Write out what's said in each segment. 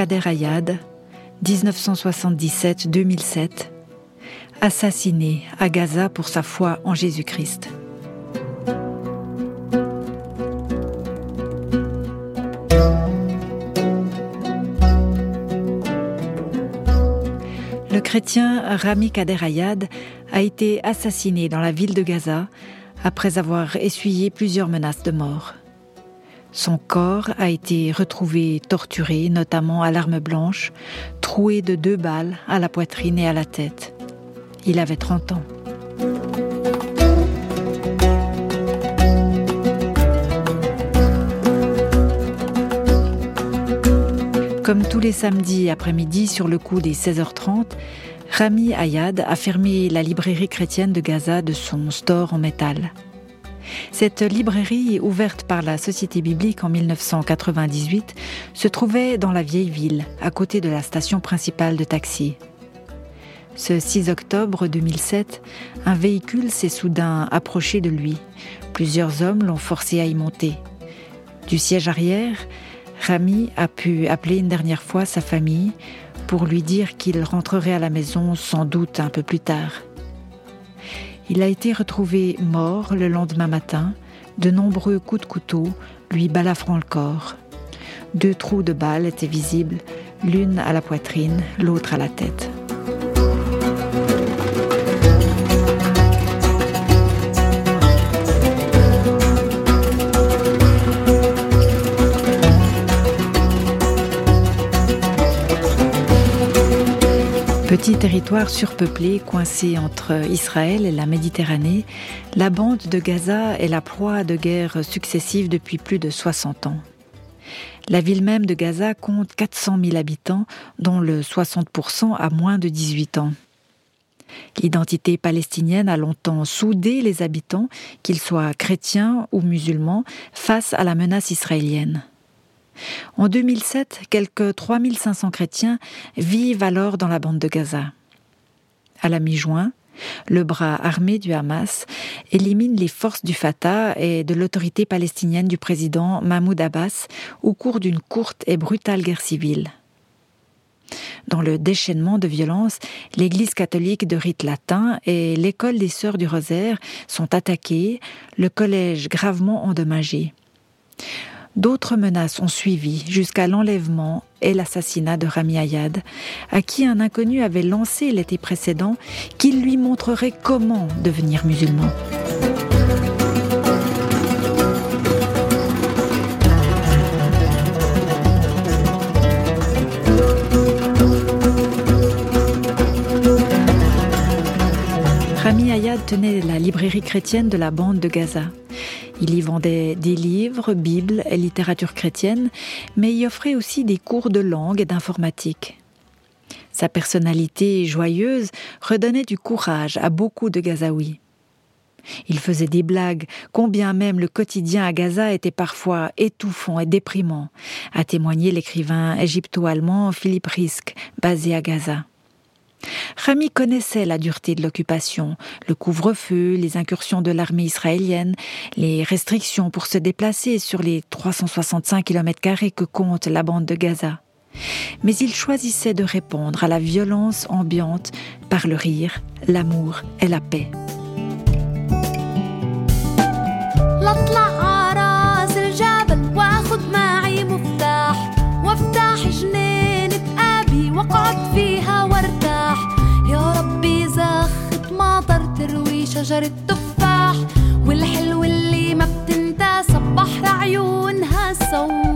Kader Ayad, 1977-2007, assassiné à Gaza pour sa foi en Jésus-Christ. Le chrétien Rami Kader Ayad a été assassiné dans la ville de Gaza après avoir essuyé plusieurs menaces de mort. Son corps a été retrouvé torturé, notamment à l'arme blanche, troué de deux balles à la poitrine et à la tête. Il avait 30 ans. Comme tous les samedis après-midi sur le coup des 16h30, Rami Ayad a fermé la librairie chrétienne de Gaza de son store en métal. Cette librairie, ouverte par la Société biblique en 1998, se trouvait dans la vieille ville, à côté de la station principale de taxi. Ce 6 octobre 2007, un véhicule s'est soudain approché de lui. Plusieurs hommes l'ont forcé à y monter. Du siège arrière, Rami a pu appeler une dernière fois sa famille pour lui dire qu'il rentrerait à la maison sans doute un peu plus tard. Il a été retrouvé mort le lendemain matin. De nombreux coups de couteau lui balafrant le corps. Deux trous de balles étaient visibles, l'une à la poitrine, l'autre à la tête. Petit territoire surpeuplé, coincé entre Israël et la Méditerranée, la bande de Gaza est la proie de guerres successives depuis plus de 60 ans. La ville même de Gaza compte 400 000 habitants, dont le 60% a moins de 18 ans. L'identité palestinienne a longtemps soudé les habitants, qu'ils soient chrétiens ou musulmans, face à la menace israélienne. En 2007, quelques 3500 chrétiens vivent alors dans la bande de Gaza. À la mi-juin, le bras armé du Hamas élimine les forces du Fatah et de l'autorité palestinienne du président Mahmoud Abbas au cours d'une courte et brutale guerre civile. Dans le déchaînement de violence, l'église catholique de rite latin et l'école des Sœurs du Rosaire sont attaquées, le collège gravement endommagé. D'autres menaces ont suivi jusqu'à l'enlèvement et l'assassinat de Rami Ayad, à qui un inconnu avait lancé l'été précédent qu'il lui montrerait comment devenir musulman. Rami Ayad tenait la librairie chrétienne de la bande de Gaza. Il y vendait des livres, Bibles et littérature chrétienne, mais y offrait aussi des cours de langue et d'informatique. Sa personnalité joyeuse redonnait du courage à beaucoup de Gazaouis. Il faisait des blagues, combien même le quotidien à Gaza était parfois étouffant et déprimant, a témoigné l'écrivain égypto-allemand Philippe Risk, basé à Gaza. Rami connaissait la dureté de l'occupation, le couvre-feu, les incursions de l'armée israélienne, les restrictions pour se déplacer sur les 365 km que compte la bande de Gaza. Mais il choisissait de répondre à la violence ambiante par le rire, l'amour et la paix. شجر التفاح والحلو اللي ما بتنتهى صبح عيونها سوا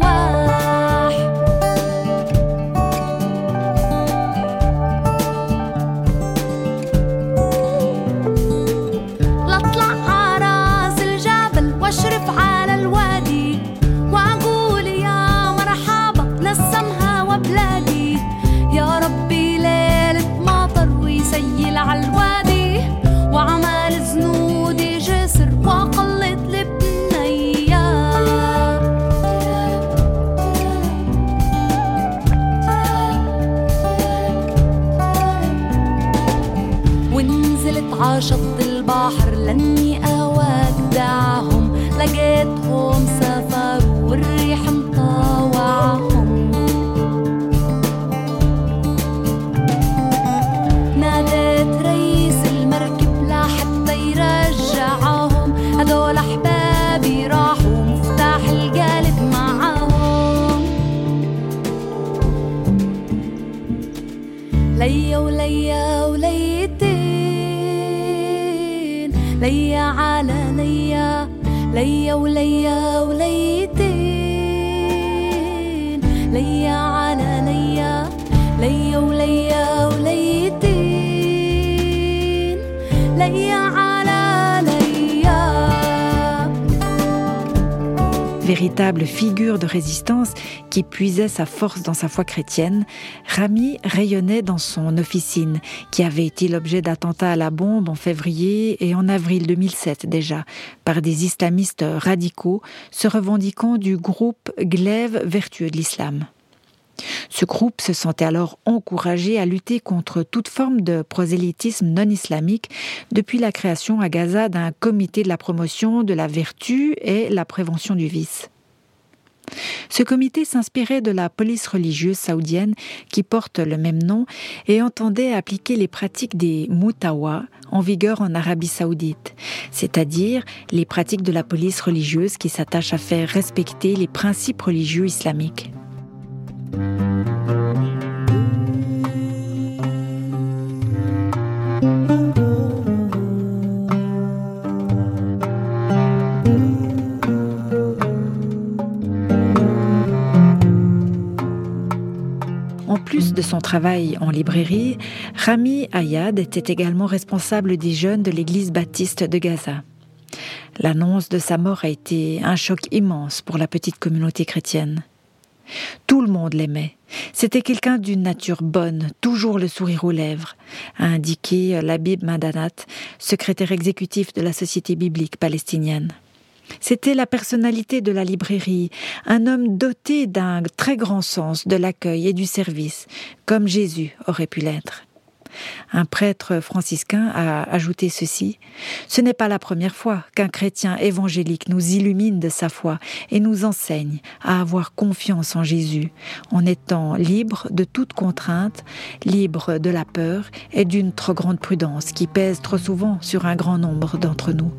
ليا ليا وليا Véritable figure de résistance qui puisait sa force dans sa foi chrétienne, Rami rayonnait dans son officine, qui avait été l'objet d'attentats à la bombe en février et en avril 2007 déjà, par des islamistes radicaux se revendiquant du groupe glaive vertueux de l'islam. Ce groupe se sentait alors encouragé à lutter contre toute forme de prosélytisme non islamique depuis la création à Gaza d'un comité de la promotion de la vertu et la prévention du vice. Ce comité s'inspirait de la police religieuse saoudienne qui porte le même nom et entendait appliquer les pratiques des mutawa en vigueur en Arabie saoudite, c'est-à-dire les pratiques de la police religieuse qui s'attachent à faire respecter les principes religieux islamiques. En plus de son travail en librairie, Rami Ayad était également responsable des jeunes de l'église baptiste de Gaza. L'annonce de sa mort a été un choc immense pour la petite communauté chrétienne. Tout le monde l'aimait. C'était quelqu'un d'une nature bonne, toujours le sourire aux lèvres, a indiqué l'Abib Madanat, secrétaire exécutif de la Société biblique palestinienne. C'était la personnalité de la librairie, un homme doté d'un très grand sens de l'accueil et du service, comme Jésus aurait pu l'être. Un prêtre franciscain a ajouté ceci. Ce n'est pas la première fois qu'un chrétien évangélique nous illumine de sa foi et nous enseigne à avoir confiance en Jésus, en étant libre de toute contrainte, libre de la peur et d'une trop grande prudence qui pèse trop souvent sur un grand nombre d'entre nous.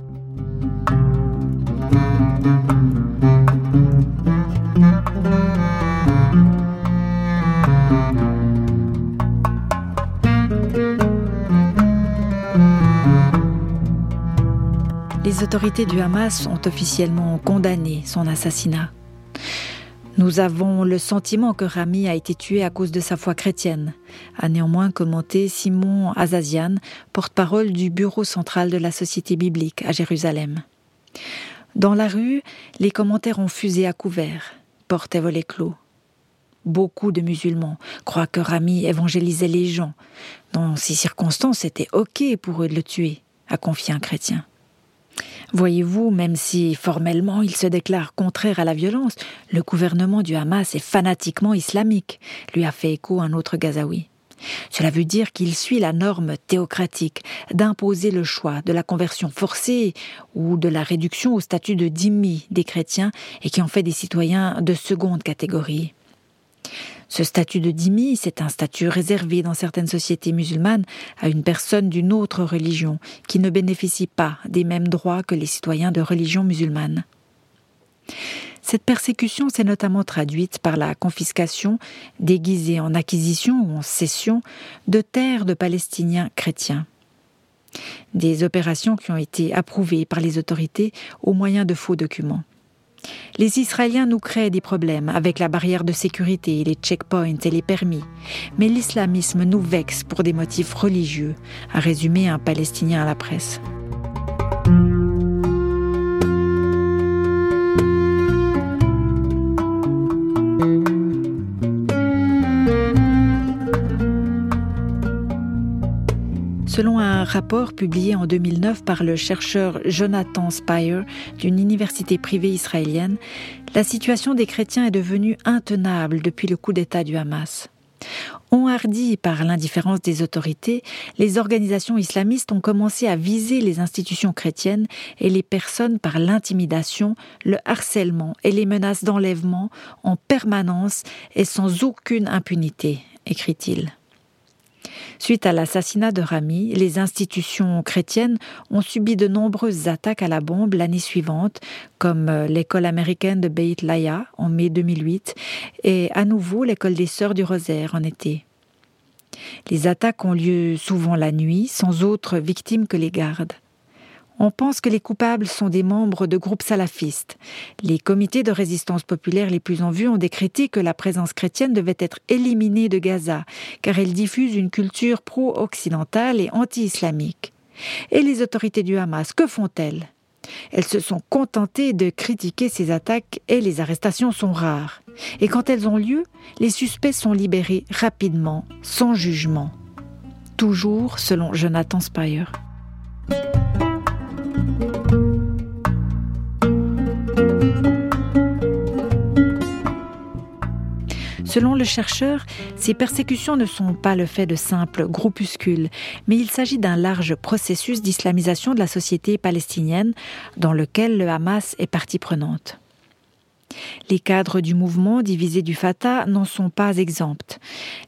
Les autorités du Hamas ont officiellement condamné son assassinat. Nous avons le sentiment que Rami a été tué à cause de sa foi chrétienne, a néanmoins commenté Simon Azazian, porte-parole du bureau central de la Société biblique à Jérusalem. Dans la rue, les commentaires ont fusé à couvert, portes et volets clos. Beaucoup de musulmans croient que Rami évangélisait les gens. Dans ces circonstances, c'était OK pour eux de le tuer, a confié un chrétien. Voyez-vous, même si formellement il se déclare contraire à la violence, le gouvernement du Hamas est fanatiquement islamique, lui a fait écho un autre Gazaoui. Cela veut dire qu'il suit la norme théocratique d'imposer le choix de la conversion forcée ou de la réduction au statut de dhimmi des chrétiens et qui en fait des citoyens de seconde catégorie. Ce statut de dhimmi, c'est un statut réservé dans certaines sociétés musulmanes à une personne d'une autre religion qui ne bénéficie pas des mêmes droits que les citoyens de religion musulmane. Cette persécution s'est notamment traduite par la confiscation, déguisée en acquisition ou en cession, de terres de Palestiniens chrétiens. Des opérations qui ont été approuvées par les autorités au moyen de faux documents. Les Israéliens nous créent des problèmes avec la barrière de sécurité, les checkpoints et les permis. Mais l'islamisme nous vexe pour des motifs religieux, a résumé un Palestinien à la presse. Selon un rapport publié en 2009 par le chercheur Jonathan Spire d'une université privée israélienne, la situation des chrétiens est devenue intenable depuis le coup d'État du Hamas. Enhardis par l'indifférence des autorités, les organisations islamistes ont commencé à viser les institutions chrétiennes et les personnes par l'intimidation, le harcèlement et les menaces d'enlèvement en permanence et sans aucune impunité, écrit-il. Suite à l'assassinat de Rami, les institutions chrétiennes ont subi de nombreuses attaques à la bombe l'année suivante, comme euh, l'école américaine de Beit Laya en mai 2008 et à nouveau l'école des Sœurs du Rosaire en été. Les attaques ont lieu souvent la nuit, sans autres victimes que les gardes. On pense que les coupables sont des membres de groupes salafistes. Les comités de résistance populaire les plus en vue ont décrété que la présence chrétienne devait être éliminée de Gaza, car elle diffuse une culture pro-occidentale et anti-islamique. Et les autorités du Hamas, que font-elles? Elles se sont contentées de critiquer ces attaques et les arrestations sont rares. Et quand elles ont lieu, les suspects sont libérés rapidement, sans jugement. Toujours selon Jonathan Spire. Selon le chercheur, ces persécutions ne sont pas le fait de simples groupuscules, mais il s'agit d'un large processus d'islamisation de la société palestinienne dans lequel le Hamas est partie prenante. Les cadres du mouvement divisé du Fatah n'en sont pas exempts.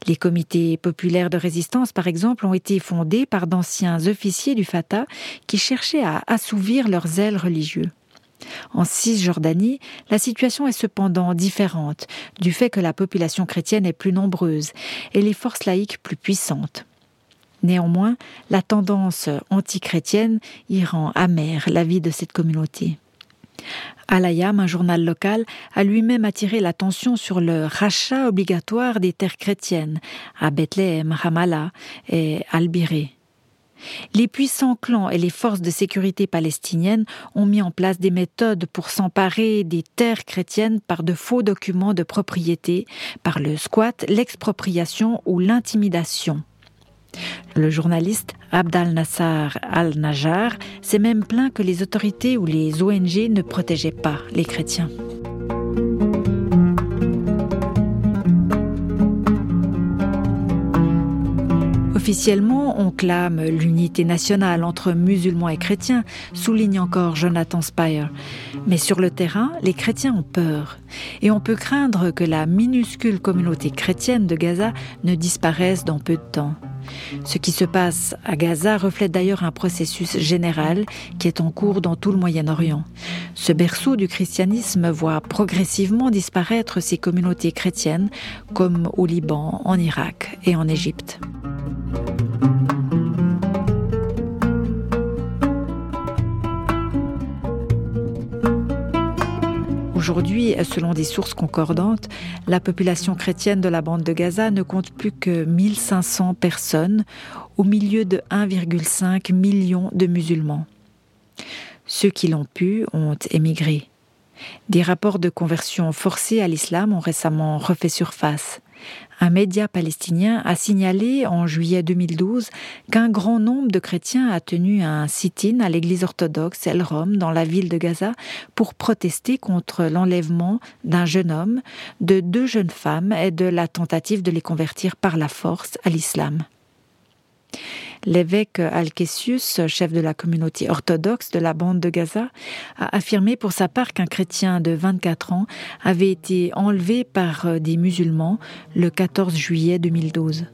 Les comités populaires de résistance, par exemple, ont été fondés par d'anciens officiers du Fatah qui cherchaient à assouvir leurs zèles religieux. En Cisjordanie, la situation est cependant différente du fait que la population chrétienne est plus nombreuse et les forces laïques plus puissantes. Néanmoins, la tendance antichrétienne y rend amère la vie de cette communauté. Al-Ayam, un journal local, a lui-même attiré l'attention sur le rachat obligatoire des terres chrétiennes à Bethléem, Ramallah et Al-Biré. Les puissants clans et les forces de sécurité palestiniennes ont mis en place des méthodes pour s'emparer des terres chrétiennes par de faux documents de propriété, par le squat, l'expropriation ou l'intimidation. Le journaliste Abdal Nassar al-Najjar s'est même plaint que les autorités ou les ONG ne protégeaient pas les chrétiens. Officiellement, on clame l'unité nationale entre musulmans et chrétiens, souligne encore Jonathan Spire. Mais sur le terrain, les chrétiens ont peur. Et on peut craindre que la minuscule communauté chrétienne de Gaza ne disparaisse dans peu de temps. Ce qui se passe à Gaza reflète d'ailleurs un processus général qui est en cours dans tout le Moyen-Orient. Ce berceau du christianisme voit progressivement disparaître ces communautés chrétiennes, comme au Liban, en Irak et en Égypte. Aujourd'hui, selon des sources concordantes, la population chrétienne de la bande de Gaza ne compte plus que 1500 personnes au milieu de 1,5 million de musulmans. Ceux qui l'ont pu ont émigré. Des rapports de conversion forcée à l'islam ont récemment refait surface. Un média palestinien a signalé en juillet 2012 qu'un grand nombre de chrétiens a tenu un sit-in à l'église orthodoxe El Rom dans la ville de Gaza pour protester contre l'enlèvement d'un jeune homme, de deux jeunes femmes et de la tentative de les convertir par la force à l'islam. L'évêque Alkesius, chef de la communauté orthodoxe de la bande de Gaza, a affirmé pour sa part qu'un chrétien de 24 ans avait été enlevé par des musulmans le 14 juillet 2012.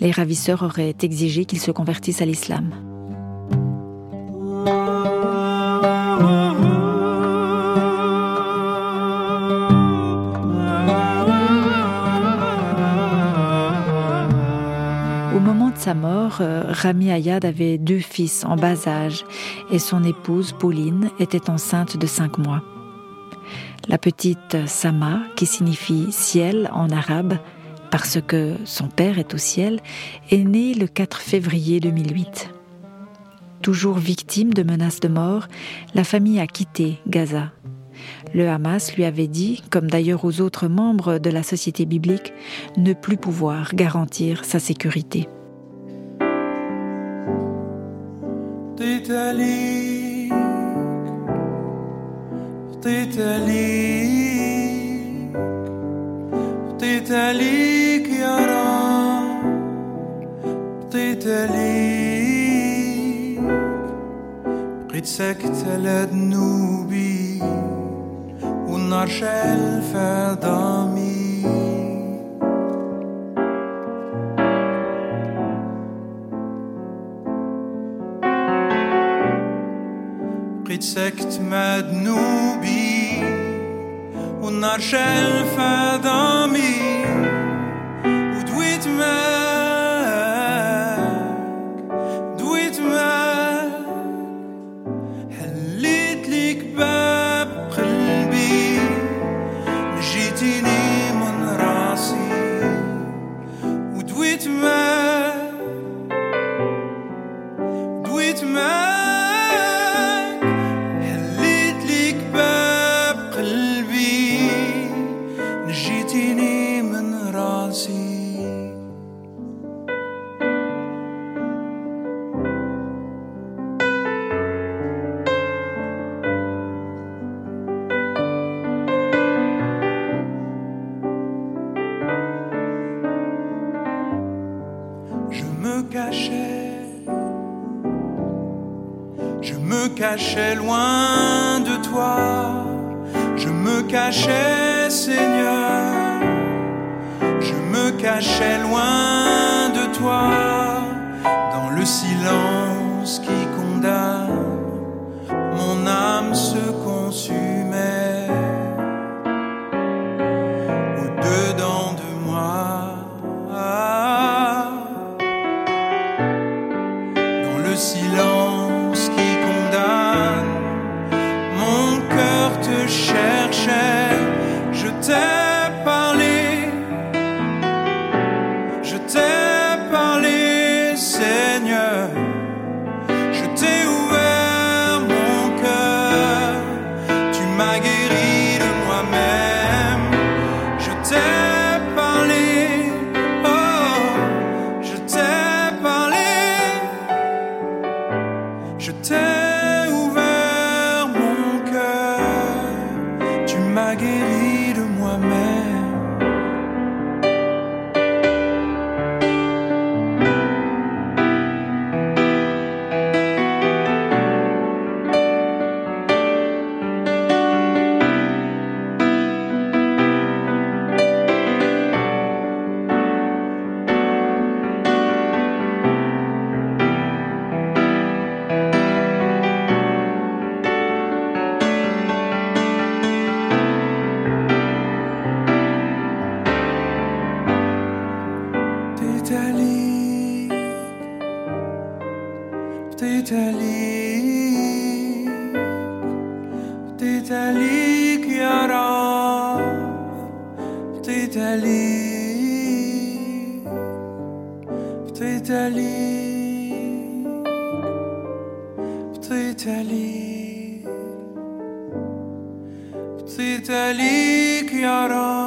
Les ravisseurs auraient exigé qu'il se convertisse à l'islam. Sa mort, euh, Rami Ayad avait deux fils en bas âge et son épouse, Pauline, était enceinte de cinq mois. La petite Sama, qui signifie ciel en arabe, parce que son père est au ciel, est née le 4 février 2008. Toujours victime de menaces de mort, la famille a quitté Gaza. Le Hamas lui avait dit, comme d'ailleurs aux autres membres de la société biblique, ne plus pouvoir garantir sa sécurité. ليك وطيت ليك وطيت ليك يا رب وطيت ليك. بقيت ساكت على ذنوبي والنار شال فضامي بقيت ساكت مع ذنوبي والنار شعل في عظامي ودويت مع جيتيني من راسي le silence qui condamne, mon âme se consume. بطيت عليك بطيت عليك يا رب